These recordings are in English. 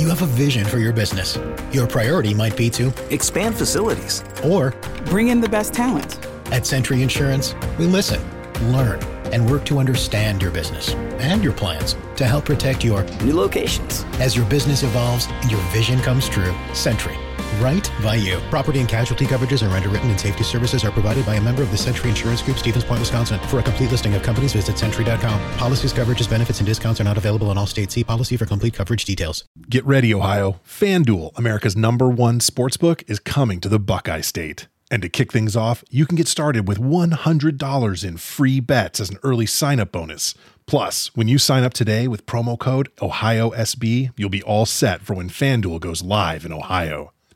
You have a vision for your business. Your priority might be to expand facilities or bring in the best talent. At Sentry Insurance, we listen, learn, and work to understand your business and your plans to help protect your new locations. As your business evolves and your vision comes true, Sentry right by you. Property and casualty coverages and underwritten and safety services are provided by a member of the Sentry Insurance Group, Stevens Point, Wisconsin. For a complete listing of companies, visit sentry.com. Policies, coverages, benefits, and discounts are not available in all states. See policy for complete coverage details. Get ready, Ohio. FanDuel, America's number one sportsbook, is coming to the Buckeye State. And to kick things off, you can get started with $100 in free bets as an early sign up bonus. Plus, when you sign up today with promo code OhioSB, you'll be all set for when FanDuel goes live in Ohio.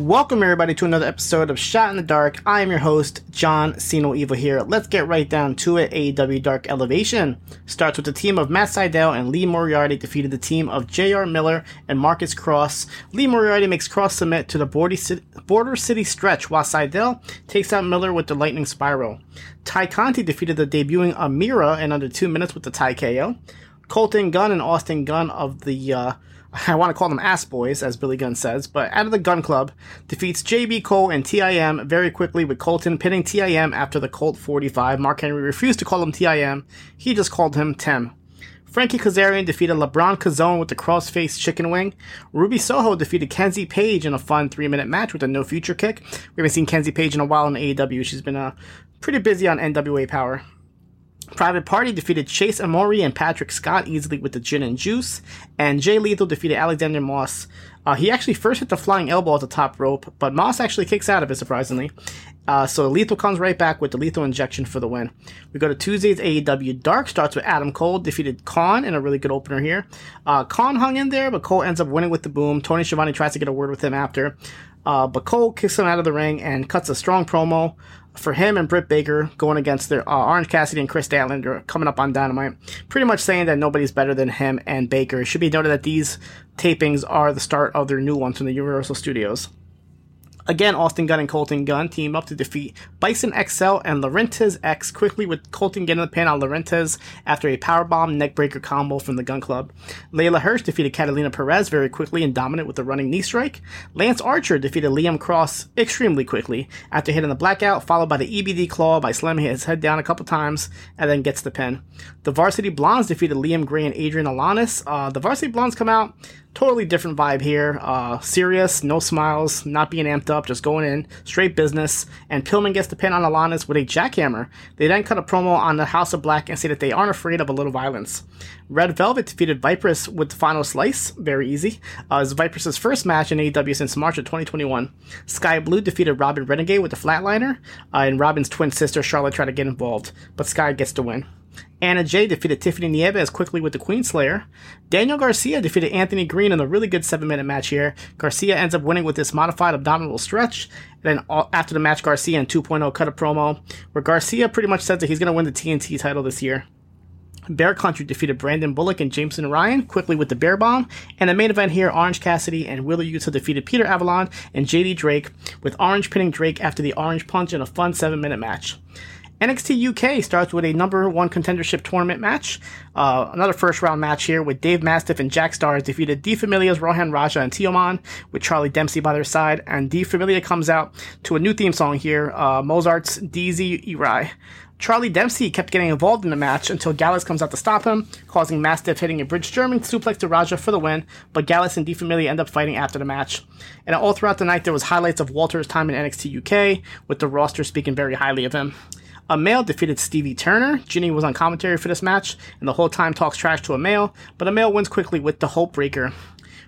Welcome everybody to another episode of Shot in the Dark. I am your host, John Siino Evil here. Let's get right down to it. AEW Dark Elevation starts with the team of Matt Sydal and Lee Moriarty defeated the team of J.R. Miller and Marcus Cross. Lee Moriarty makes Cross submit to the Border City, stretch while Sydal takes out Miller with the Lightning Spiral. Tay Conti defeated the debuting Amira in under two minutes with the TayKO. Colton Gunn and Austin Gunn of the uh, I want to call them ass boys, as Billy Gunn says, but out of the Gunn Club defeats JB Cole and TIM very quickly with Colton pinning TIM after the Colt 45. Mark Henry refused to call him TIM, he just called him Tim. Frankie Kazarian defeated LeBron Cazone with the crossface chicken wing. Ruby Soho defeated Kenzie Paige in a fun three minute match with a no future kick. We haven't seen Kenzie Paige in a while in AEW. She's been uh, pretty busy on NWA Powerrr. Private Party defeated Chase Amori and Patrick Scott easily with the gin and juice, and Jay Lethal defeated Alexander Moss. Uh, he actually first hit the flying elbow at the top rope, but Moss actually kicks out of it surprisingly. Uh, so Lethal comes right back with the lethal injection for the win. We go to Tuesday's AEW Dark. Starts with Adam Cole defeated Kaun in a really good opener here. Uh, Kaun hung in there, but Cole ends up winning with the boom. Tony Schiavone tries to get a word with him after. Uh, but Cole kicks him out of the ring and cuts a strong promo for him and Britt Baker going against their uh, Orange Cassidy and Kris Statlander coming up on Dynamite. Pretty much saying that nobody's better than him and Baker. It should be noted that these tapings are the start of their new ones from the Universal Studios. Again, Austin Gunn and Colton Gunn team up to defeat Bison XL and Laurentez X quickly with Colton getting the pin on Laurentez after a powerbomb neckbreaker combo from the Gunn Club. Leyla Hirsch defeated Catalina Perez very quickly and dominant with a running knee strike. Lance Archer defeated Liam Cross extremely quickly after hitting the blackout, followed by the EBD claw by slamming his head down a couple times and then gets the pin. The Varsity Blondes defeated Liam Gray and Adrian Alanis. Uh, the Varsity Blondes come out totally different vibe here. Uh, serious, no smiles, not being amped up, just going in, straight business. And Pillman gets the pin on Alanis with a jackhammer. They then cut a promo on the House of Black and say that they aren't afraid of a little violence. Red Velvet defeated Viperous with the final slice, very easy. Uh, it's Viperous' first match in AEW since March of 2021. Skye Blue defeated Robin Renegade with the flatliner, uh, and Robin's twin sister Charlotte tried to get involved, but Skye gets the win. Anna Jay defeated Tiffany Nieves quickly with the Queen Slayer. Daniel Garcia defeated Anthony Greene in a really good seven minute match here. Garcia ends up winning with this modified abdominal stretch. And then after the match, Garcia and 2.0 cut a promo where Garcia pretty much says that he's going to win the TNT title this year. Bear Country defeated Brandon Bullock and Jameson Ryan quickly with the Bear Bomb. And the main event here, Orange Cassidy and Wheeler Yuta defeated Peter Avalon and JD Drake, with Orange pinning Drake after the Orange Punch in a fun 7 minute match. NXT UK starts with a number one contendership tournament match. Uh, another first round match here with Dave Mastiff and Jack Starz defeated Die Familia's Rohan Raja and Teoman with Charlie Dempsey by their side. And Die Familia comes out to a new theme song here, uh, Mozart's Dies Irae. Charlie Dempsey kept getting involved in the match until Gallus comes out to stop him, causing Mastiff hitting a bridge German suplex to Raja for the win, but Gallus and Die Familia end up fighting after the match. And all throughout the night, there was highlights of Walter's time in NXT UK, with the roster speaking very highly of him. Amale defeated Stevie Turner. Jinny was on commentary for this match, and the whole time talks trash to Amale, but Amale wins quickly with the Hope Breaker.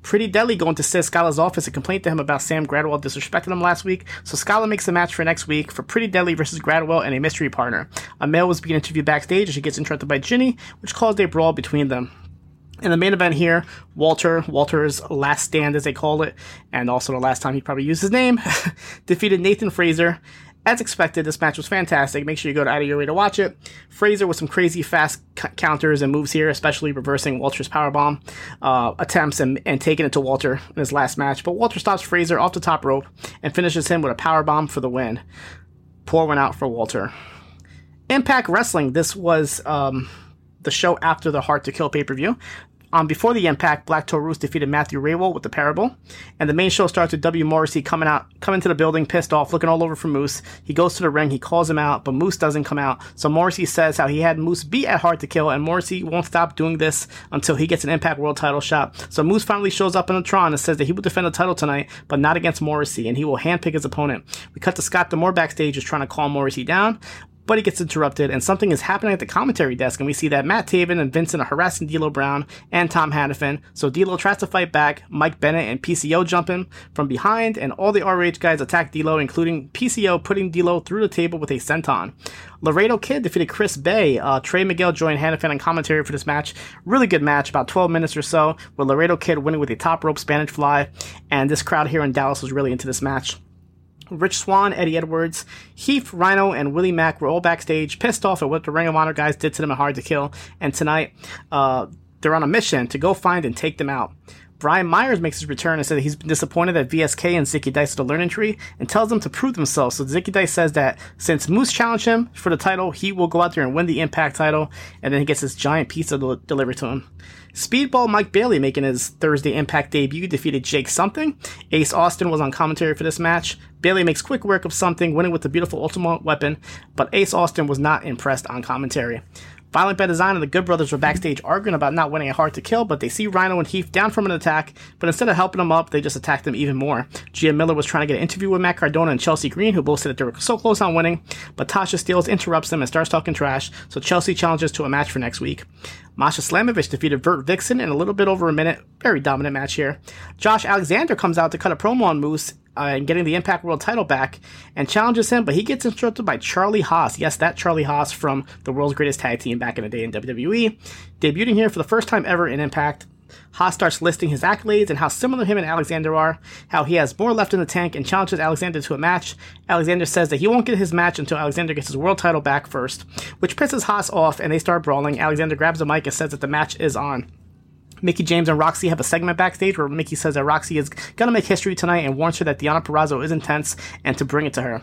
Pretty Deadly going to Sid Scala's office and complain to him about Sam Gradwell disrespecting him last week, so Scala makes the match for next week for Pretty Deadly versus Gradwell and a mystery partner. Amale was being interviewed backstage as she gets interrupted by Jinny, which caused a brawl between them. In the main event here, Walter, Walter's last stand as they call it, and also the last time he probably used his name, defeated Nathan Frazer. As expected, this match was fantastic. Make sure you go to out of your way to watch it. Frazer with some crazy fast c- counters and moves here, especially reversing Walter's powerbomb uh, attempts and, and taking it to Walter in his last match. But Walter stops Frazer off the top rope and finishes him with a powerbomb for the win. Poor one out for Walter. Impact Wrestling. This was um, the show after the Hard to Kill pay per view. Um, before the impact, Black Taurus defeated Matthew Rehwoldt with the parable, and the main show starts with W. Morrissey coming out, coming to the building, pissed off, looking all over for Moose. He goes to the ring, he calls him out, but Moose doesn't come out. So Morrissey says how he had Moose beat at Hard to Kill, and Morrissey won't stop doing this until he gets an Impact World Title shot. So Moose finally shows up in the Tron and says that he will defend the title tonight, but not against Morrissey, and he will handpick his opponent. We cut to Scott D'Amore backstage, just trying to calm Morrissey down, but he gets interrupted, and something is happening at the commentary desk, and we see that Matt Taven and Vincent are harassing D'Lo Brown and Tom Hannafin. So D'Lo tries to fight back. Mike Bennett and PCO jump in from behind, and all the RH guys attack D'Lo, including PCO putting D'Lo through the table with a senton. Laredo Kid defeated Chris Bey. Uh, Trey Miguel joined Hannafin on commentary for this match. Really good match, about 12 minutes or so, with Laredo Kid winning with a top rope Spanish fly, and this crowd here in Dallas was really into this match. Rich Swann, Eddie Edwards, Heath, Rhino, and Willie Mack were all backstage, pissed off at what the Ring of Honor guys did to them at Hard to Kill. And tonight, uh, they're on a mission to go find and take them out. Brian Myers makes his return and says he's been disappointed that VSK and Zicky Dice are the learning tree and tells them to prove themselves. So Zicky Dice says that since Moose challenged him for the title, he will go out there and win the Impact title, and then he gets this giant pizza del- delivered to him. Speedball Mike Bailey making his Thursday Impact debut defeated Jake Something. Ace Austin was on commentary for this match. Bailey makes quick work of Something, winning with the beautiful Ultimate Weapon, but Ace Austin was not impressed on commentary. Violent by Design and the Good Brothers were backstage arguing about not winning a hard to kill, but they see Rhino and Heath down from an attack, but instead of helping them up, they just attack them even more. Gia Miller was trying to get an interview with Matt Cardona and Chelsea Green, who both said that they were so close on winning, but Tasha Steeles interrupts them and starts talking trash, so Chelsea challenges to a match for next week. Masha Slamovich defeated Vert Vixen in a little bit over a minute. Very dominant match here. Josh Alexander comes out to cut a promo on Moose uh, and getting the Impact World title back and challenges him, but he gets interrupted by Charlie Haas. Yes, that Charlie Haas from the world's greatest tag team back in the day in WWE. Debuting here for the first time ever in Impact. Haas starts listing his accolades and how similar him and Alexander are, how he has more left in the tank, and challenges Alexander to a match. Alexander says that he won't get his match until Alexander gets his world title back first, which pisses Haas off and they start brawling. Alexander grabs the mic and says that the match is on. Mickie James and Roxy have a segment backstage where Mickie says that Roxy is gonna make history tonight and warns her that Deonna Purrazzo is intense and to bring it to her.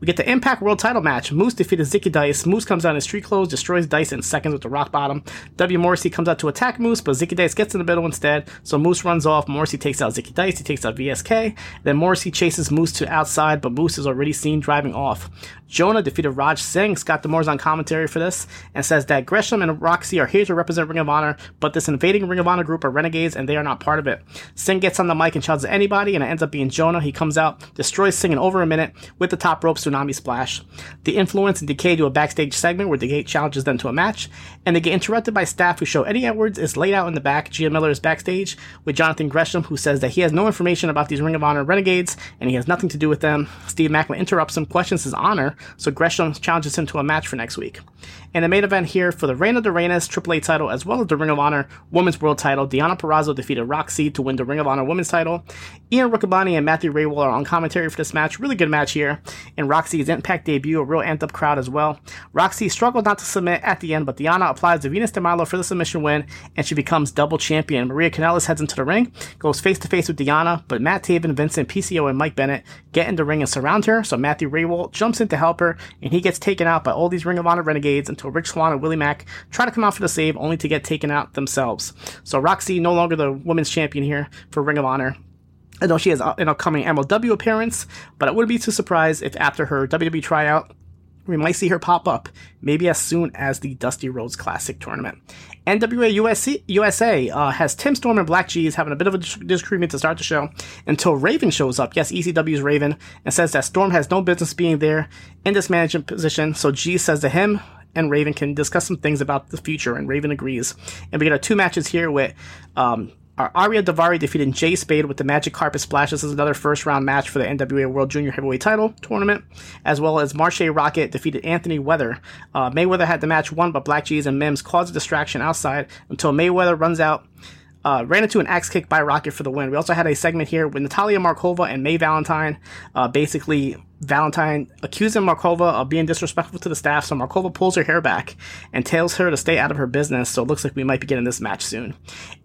We get the Impact World title match. Moose defeated Zicky Dice. Moose comes out in street clothes, destroys Dice in seconds with the rock bottom. W. Morrissey comes out to attack Moose, but Zicky Dice gets in the middle instead. So Moose runs off. Morrissey takes out Zicky Dice. He takes out VSK. Then Morrissey chases Moose to outside, but Moose is already seen driving off. Jonah defeated Raj Singh. Scott D'Amore's on commentary for this and says that Gresham and Roxy are here to represent Ring of Honor, but this invading Ring of Honor group are renegades and they are not part of it. Singh gets on the mic and shouts at anybody, and it ends up being Jonah. He comes out, destroys Singh in over a minute with the top rope tsunami splash. The Influence and Decay do a backstage segment where Decay challenges them to a match, and they get interrupted by staff who show Eddie Edwards is laid out in the back. Gia Miller is backstage with Jonathan Gresham, who says that he has no information about these Ring of Honor renegades and he has nothing to do with them. Steve Maclin interrupts him, questions his honor, so Gresham challenges him to a match for next week. In the main event here for the Reina de Reinas AAA title as well as the Ring of Honor Women's World title, Deonna Purrazzo defeated Roxy to win the Ring of Honor Women's title. Ian Riccaboni and Matthew Rehwoldt are on commentary for this match. Really good match here. And Roxy's Impact debut, a real amped up crowd as well. Roxy struggled not to submit at the end, but Deonna applies the Venus de Milo for the submission win, and she becomes double champion. Maria Kanellis heads into the ring, goes face to face with Deonna, but Matt Taven, Vincent, PCO, and Mike Bennett get in the ring and surround her, so Matthew Rehwoldt jumps in to help her, and he gets taken out by all these Ring of Honor renegades until Rich Swann and Willie Mack try to come out for the save, only to get taken out themselves. So Roxy no longer the women's champion here for Ring of Honor. I know she has an upcoming MLW appearance, but I wouldn't be too surprised if after her WWE tryout, we might see her pop up, maybe as soon as the Dusty Rhodes Classic tournament. NWA USA, USA uh, has Tim Storm and BLK Jeez having a bit of a disagreement to start the show until Raven shows up. Yes, ECW's Raven, and says that Storm has no business being there in this management position. So G says to him, and Raven can discuss some things about the future, and Raven agrees. And we get our two matches here with um, our Ariya Daivari defeated Jay Spade with the Magic Carpet Splash. This is another first round match for the NWA World Junior Heavyweight Title tournament, as well as Marshe Rockett defeated Anthony Weather. Uh, Mayweather had the match won, but BLK Jeez and Mims caused a distraction outside until Mayweather runs out uh, ran into an axe kick by Rockett for the win. We also had a segment here with Natalia Markova and May Valentine. Uh, basically, Valentine accusing Markova of being disrespectful to the staff, so Markova pulls her hair back and tells her to stay out of her business. So it looks like we might be getting this match soon.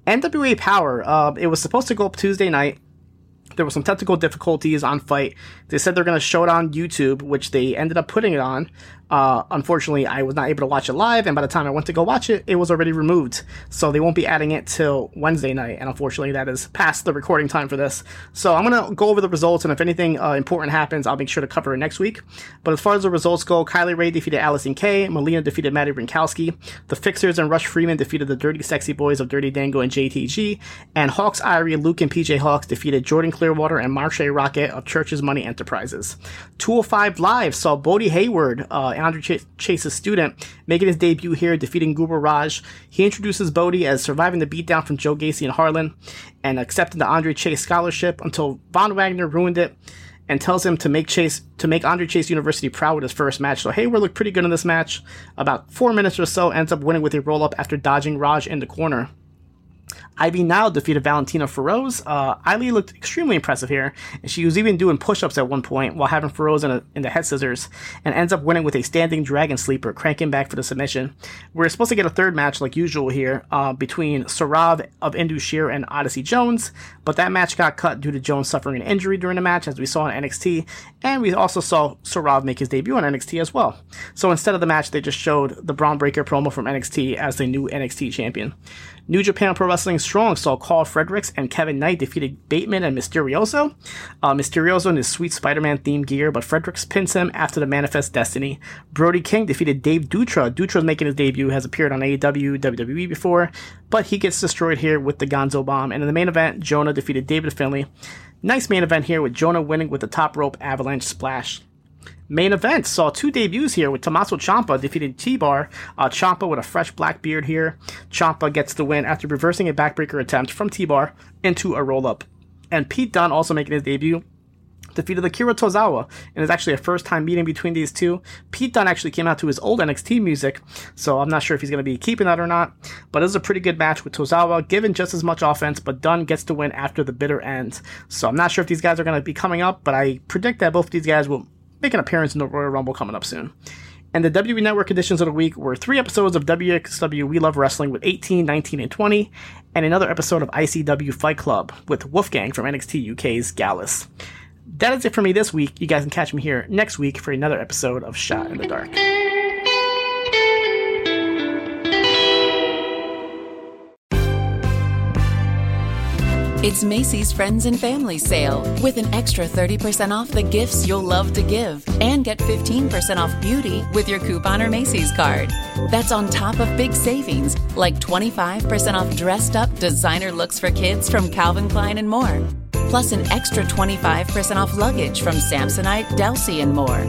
NWA Powerrr. Uh, it was supposed to go up Tuesday night. There were some technical difficulties on FITE. They said they're going to show it on YouTube, which they ended up putting it on. Uh, unfortunately, I was not able to watch it live, and by the time I went to go watch it, it was already removed. So they won't be adding it till Wednesday night, and unfortunately, that is past the recording time for this. So I'm gonna go over the results, and if anything uh, important happens, I'll make sure to cover it next week. But as far as the results go, Kylie Rae defeated Allysin Kay, Melina defeated Madi Wrenkowski, the Fixers and Rush Freeman defeated the Dirty Sexy Boys of Dirty Dango and JTG, and Hawx Aerie, Luke, and PJ Hawx defeated Jordan Clearwater and Marshe Rockett of Church's Money Enterprises. 205 Live saw Bodhi Hayward. Uh, Andre Ch- Chase's student, making his debut here, defeating Goober Raj. He introduces Bodhi as surviving the beatdown from Joe Gacy and Harland and accepting the Andre Chase scholarship until Von Wagner ruined it and tells him to make Chase to make Andre Chase University proud with his first match. So Hayward looked pretty good in this match. About four minutes or so, ends up winning with a roll up after dodging Raj in the corner. Ivy Nile defeated Valentina Feroz. Uh, Ivy looked extremely impressive here, and she was even doing push-ups at one point while having Feroz in, a, in, the head scissors, and ends up winning with a standing dragon sleeper, cranking back for the submission. We're supposed to get a third match like usual here uh, between Sarav of Indus Sher and Odyssey Jones, but that match got cut due to Jones suffering an injury during the match, as we saw in NXT, and we also saw Sarav make his debut on NXT as well. So instead of the match, they just showed the Bron Breakker promo from NXT as the new NXT champion. New Japan Pro Wrestling Strong saw Carl Fredericks and Kevin Knight defeated Bateman and Mysterioso. Uh, Mysterioso in his sweet Spider-Man themed gear, but Fredericks pins him after the Manifest Destiny. Brody King defeated Dave Dutra. Dutra's making his debut, has appeared on AEW, WWE before, but he gets destroyed here with the Gonzo Bomb. And in the main event, Jonah defeated David Finlay. Nice main event here with Jonah winning with the top rope avalanche splash. Main event saw two debuts here with Tommaso Ciampa defeating T-Bar. Uh, Ciampa with a fresh black beard here. Ciampa gets the win after reversing a backbreaker attempt from T-Bar into a roll-up. And Pete Dunne also making his debut defeated Akira Tozawa, and it's actually a first time meeting between these two. Pete Dunne actually came out to his old NXT music, so I'm not sure if he's going to be keeping that or not. But it was a pretty good match with Tozawa, given just as much offense, but Dunne gets to win after the bitter end. So I'm not sure if these guys are going to be coming up, but I predict that both of these guys will make an appearance in the Royal Rumble coming up soon. And the WWE Network editions of the week were three episodes of WXW We Love Wrestling with 18, 19, and 20, and another episode of ICW Fight Club with Wolfgang from NXT UK's Gallus. That is it for me this week. You guys can catch me here next week for another episode of Shot in the Dark. It's Macy's Friends and Family Sale with an extra 30% off the gifts you'll love to give and get 15% off beauty with your coupon or Macy's card. That's on top of big savings like 25% off dressed up designer looks for kids from Calvin Klein and more. Plus an extra 25% off luggage from Samsonite, Delsey, and more.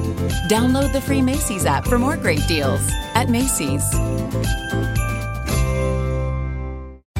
Download the free Macy's app for more great deals at Macy's